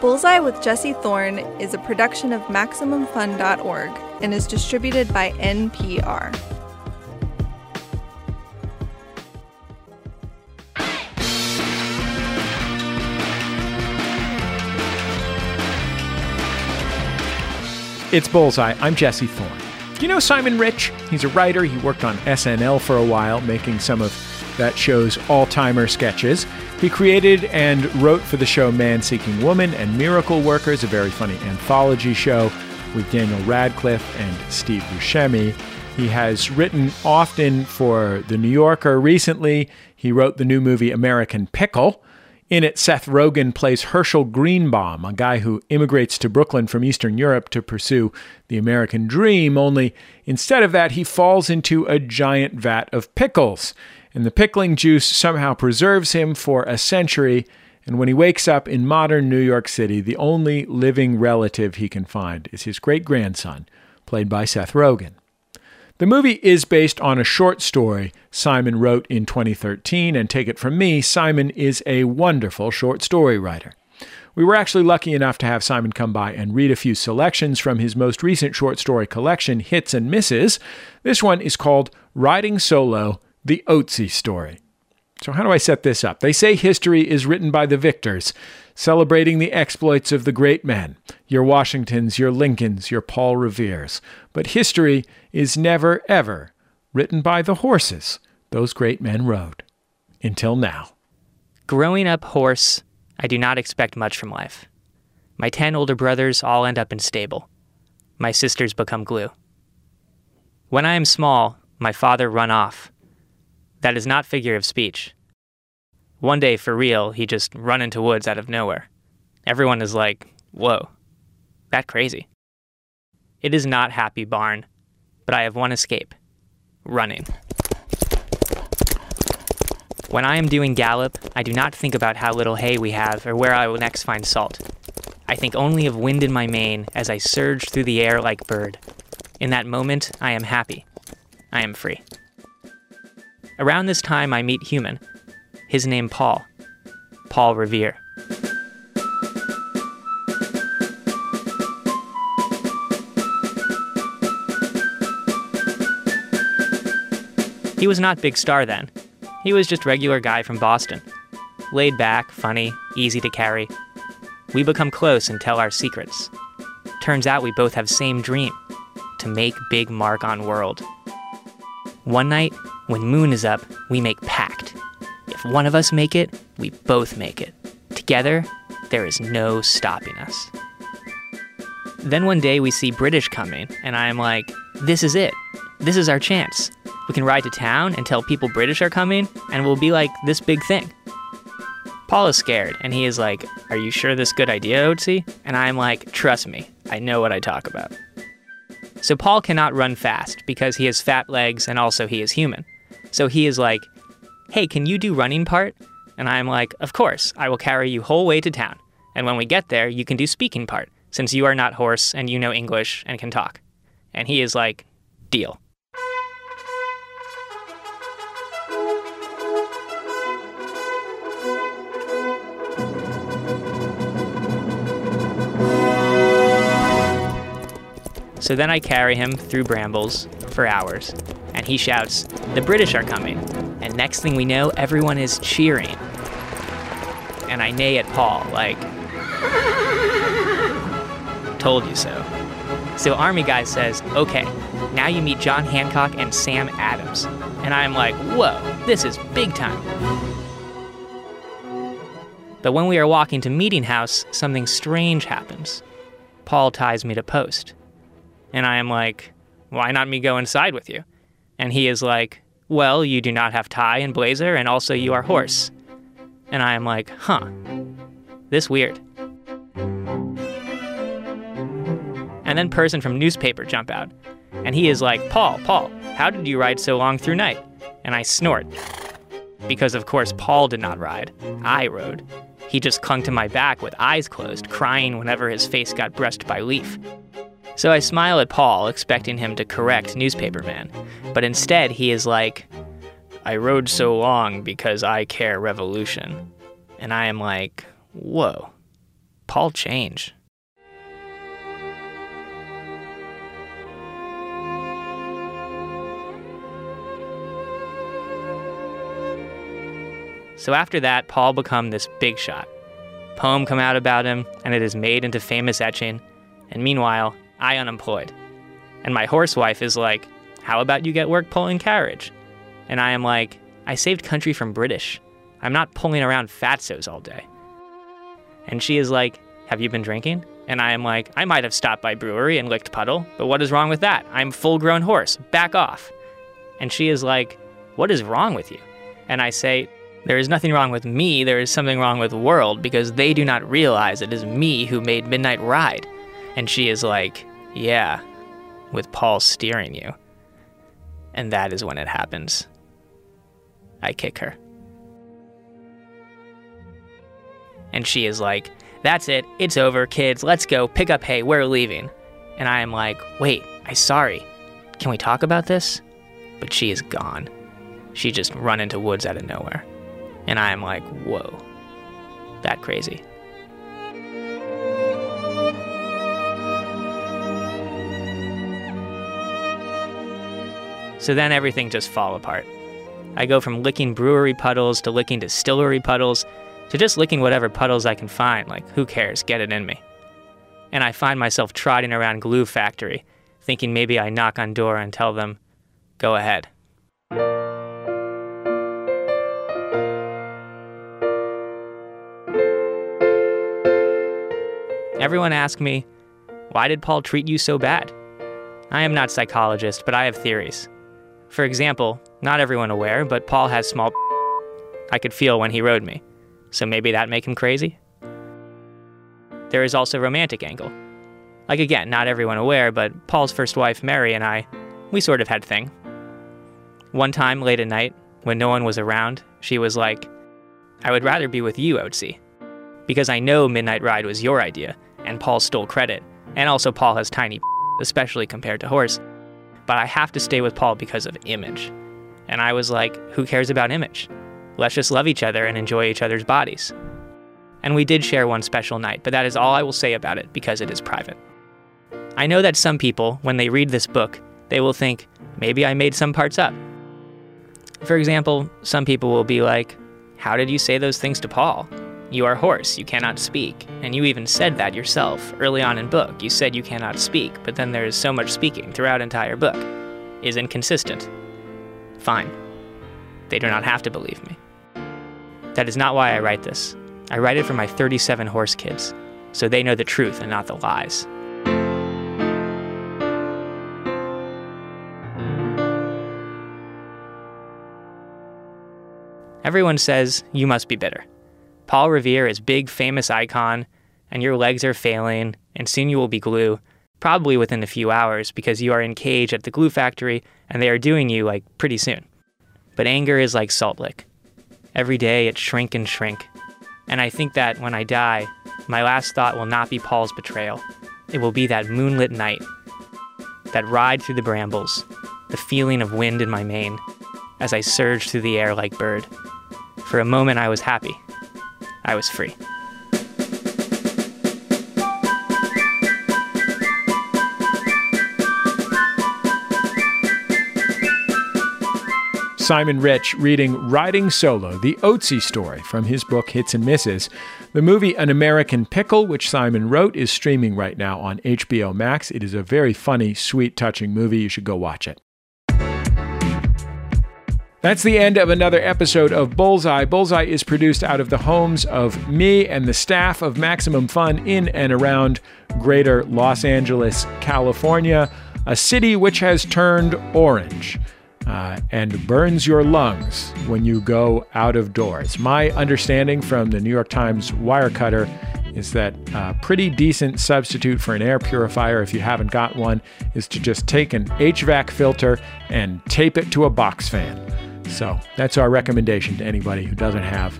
Bullseye with Jesse Thorn is a production of MaximumFun.org and is distributed by NPR. It's Bullseye. I'm Jesse Thorn. You know Simon Rich? He's a writer. He worked on SNL for a while, making some of that show's all timer sketches. He created and wrote for the show Man Seeking Woman and Miracle Workers, a very funny anthology show with Daniel Radcliffe and Steve Buscemi. He has written often for The New Yorker. Recently, he wrote the new movie American Pickle. In it, Seth Rogen plays Herschel Greenbaum, a guy who immigrates to Brooklyn from Eastern Europe to pursue the American dream, only instead of that, he falls into a giant vat of pickles and the pickling juice somehow preserves him for a century. And when he wakes up in modern New York City, the only living relative he can find is his great grandson, played by Seth Rogen. The movie is based on a short story Simon wrote in 2013, and take it from me, Simon is a wonderful short story writer. We were actually lucky enough to have Simon come by and read a few selections from his most recent short story collection, Hits and Misses. This one is called Riding Solo the Otzi story. So, how do I set this up? They say history is written by the victors, celebrating the exploits of the great men, your Washingtons, your Lincolns, your Paul Reveres. But history is never, ever written by the horses those great men rode. Until now. Growing up horse, I do not expect much from life. My ten older brothers all end up in stable. My sisters become glue. When I am small, my father run off that is not figure of speech. One day, for real, he just run into woods out of nowhere. Everyone is like, whoa, that crazy. It is not happy barn, but I have one escape running. When I am doing gallop, I do not think about how little hay we have or where I will next find salt. I think only of wind in my mane as I surge through the air like bird. In that moment, I am happy. I am free. Around this time, I meet Human. His name Paul. Paul Revere. He was not big star then. He was just regular guy from Boston. Laid back, funny, easy to carry. We become close and tell our secrets. Turns out we both have same dream, to make big mark on world. One night, when moon is up, we make pact. If one of us make it, we both make it. Together, there is no stopping us. Then one day we see British coming, and I am like, this is it. This is our chance. We can ride to town and tell people British are coming, and we'll be like this big thing. Paul is scared, and he is like, Are you sure this good idea, Otzi? And I'm like, Trust me, I know what I talk about. So Paul cannot run fast because he has fat legs and also he is human. So he is like, hey, can you do running part? And I'm like, of course, I will carry you whole way to town. And when we get there, you can do speaking part, since you are not horse and you know English and can talk. And he is like, deal. So then I carry him through brambles for hours, he shouts, The British are coming. And next thing we know, everyone is cheering. And I neigh at Paul, like, Told you so. So Army Guy says, Okay, now you meet John Hancock and Sam Adams. And I'm like, Whoa, this is big time. But when we are walking to Meeting House, something strange happens. Paul ties me to post. And I am like, why not me go inside with you? And he is like, well, you do not have tie and blazer, and also you are horse. And I am like, huh, this weird. And then person from newspaper jump out. And he is like, Paul, Paul, how did you ride so long through night? And I snort. Because of course Paul did not ride. I rode. He just clung to my back with eyes closed, crying whenever his face got brushed by leaf. So I smile at Paul, expecting him to correct newspaperman, but instead he is like, I rode so long because I care revolution. And I am like, whoa, Paul change? So after that, Paul become this big shot. Poem come out about him, and it is made into famous etching. And meanwhile, I unemployed. And my horsewife is like, How about you get work pulling carriage? And I am like, I saved country from British. I'm not pulling around fatsos all day. And she is like, Have you been drinking? And I am like, I might have stopped by brewery and licked puddle, but what is wrong with that? I'm full grown horse. Back off. And she is like, What is wrong with you? And I say, There is nothing wrong with me, there is something wrong with the world because they do not realize it is me who made Midnight Ride. And she is like, Yeah, with Paul steering you. And that is when it happens. I kick her. And she is like, That's it. It's over, kids. Let's go. Pick up hay. We're leaving. And I am like, Wait, I'm sorry. Can we talk about this? But she is gone. She just run into woods out of nowhere. And I am like, Whoa, that crazy. So then everything just fall apart. I go from licking brewery puddles to licking distillery puddles to just licking whatever puddles I can find, like who cares, get it in me. And I find myself trotting around Glue Factory, thinking maybe I knock on door and tell them, go ahead. Everyone asks me, why did Paul treat you so bad? I am not psychologist, but I have theories. For example, not everyone aware, but Paul has small I could feel when he rode me. So maybe that make him crazy? There is also romantic angle. Like again, not everyone aware, but Paul's first wife, Mary, and I, we sort of had thing. One time late at night, when no one was around, she was like, I would rather be with you, Otzi. Because I know Midnight Ride was your idea, and Paul stole credit, and also Paul has tiny especially compared to Horse. But I have to stay with Paul because of image. And I was like, who cares about image? Let's just love each other and enjoy each other's bodies. And we did share one special night, but that is all I will say about it because it is private. I know that some people, when they read this book, they will think, maybe I made some parts up. For example, some people will be like, How did you say those things to Paul? You are hoarse, you cannot speak. And you even said that yourself early on in book. You said you cannot speak, but then there is so much speaking throughout entire book. Is inconsistent. Fine. They do not have to believe me. That is not why I write this. I write it for my 37 horse kids, so they know the truth and not the lies. Everyone says you must be bitter. Paul Revere is big famous icon, and your legs are failing, and soon you will be glue, probably within a few hours because you are in cage at the glue factory and they are doing you like pretty soon. But anger is like salt lick. Every day it shrink and shrink. And I think that when I die, my last thought will not be Paul's betrayal. It will be that moonlit night, that ride through the brambles, the feeling of wind in my mane as I surged through the air like bird. For a moment I was happy. I was free. Simon Rich reading Riding Solo, the Otzi story from his book Hits and Misses. The movie An American Pickle, which Simon wrote, is streaming right now on HBO Max. It is a very funny, sweet, touching movie. You should go watch it. That's the end of another episode of Bullseye. Bullseye is produced out of the homes of me and the staff of Maximum Fun in and around greater Los Angeles, California, a city which has turned orange uh, and burns your lungs when you go out of doors. My understanding from the New York Times Wirecutter is that a pretty decent substitute for an air purifier, if you haven't got one, is to just take an HVAC filter and tape it to a box fan. So that's our recommendation to anybody who doesn't have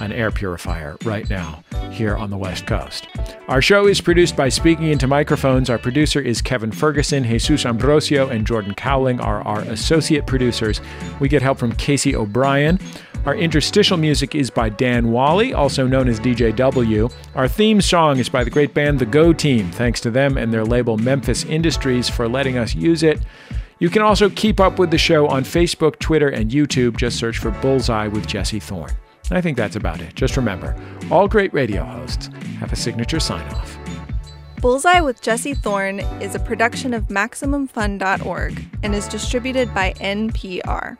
an air purifier right now here on the West Coast. Our show is produced by Speaking Into Microphones. Our producer is Kevin Ferguson. Jesus Ambrosio and Jordan Cowling are our associate producers. We get help from Casey O'Brien. Our interstitial music is by Dan Wally, also known as DJW. Our theme song is by the great band The Go Team. Thanks to them and their label Memphis Industries for letting us use it. You can also keep up with the show on Facebook, Twitter, and YouTube. Just search for Bullseye with Jesse Thorn. I think that's about it. Just remember, all great radio hosts have a signature sign off. Bullseye with Jesse Thorn is a production of MaximumFun.org and is distributed by NPR.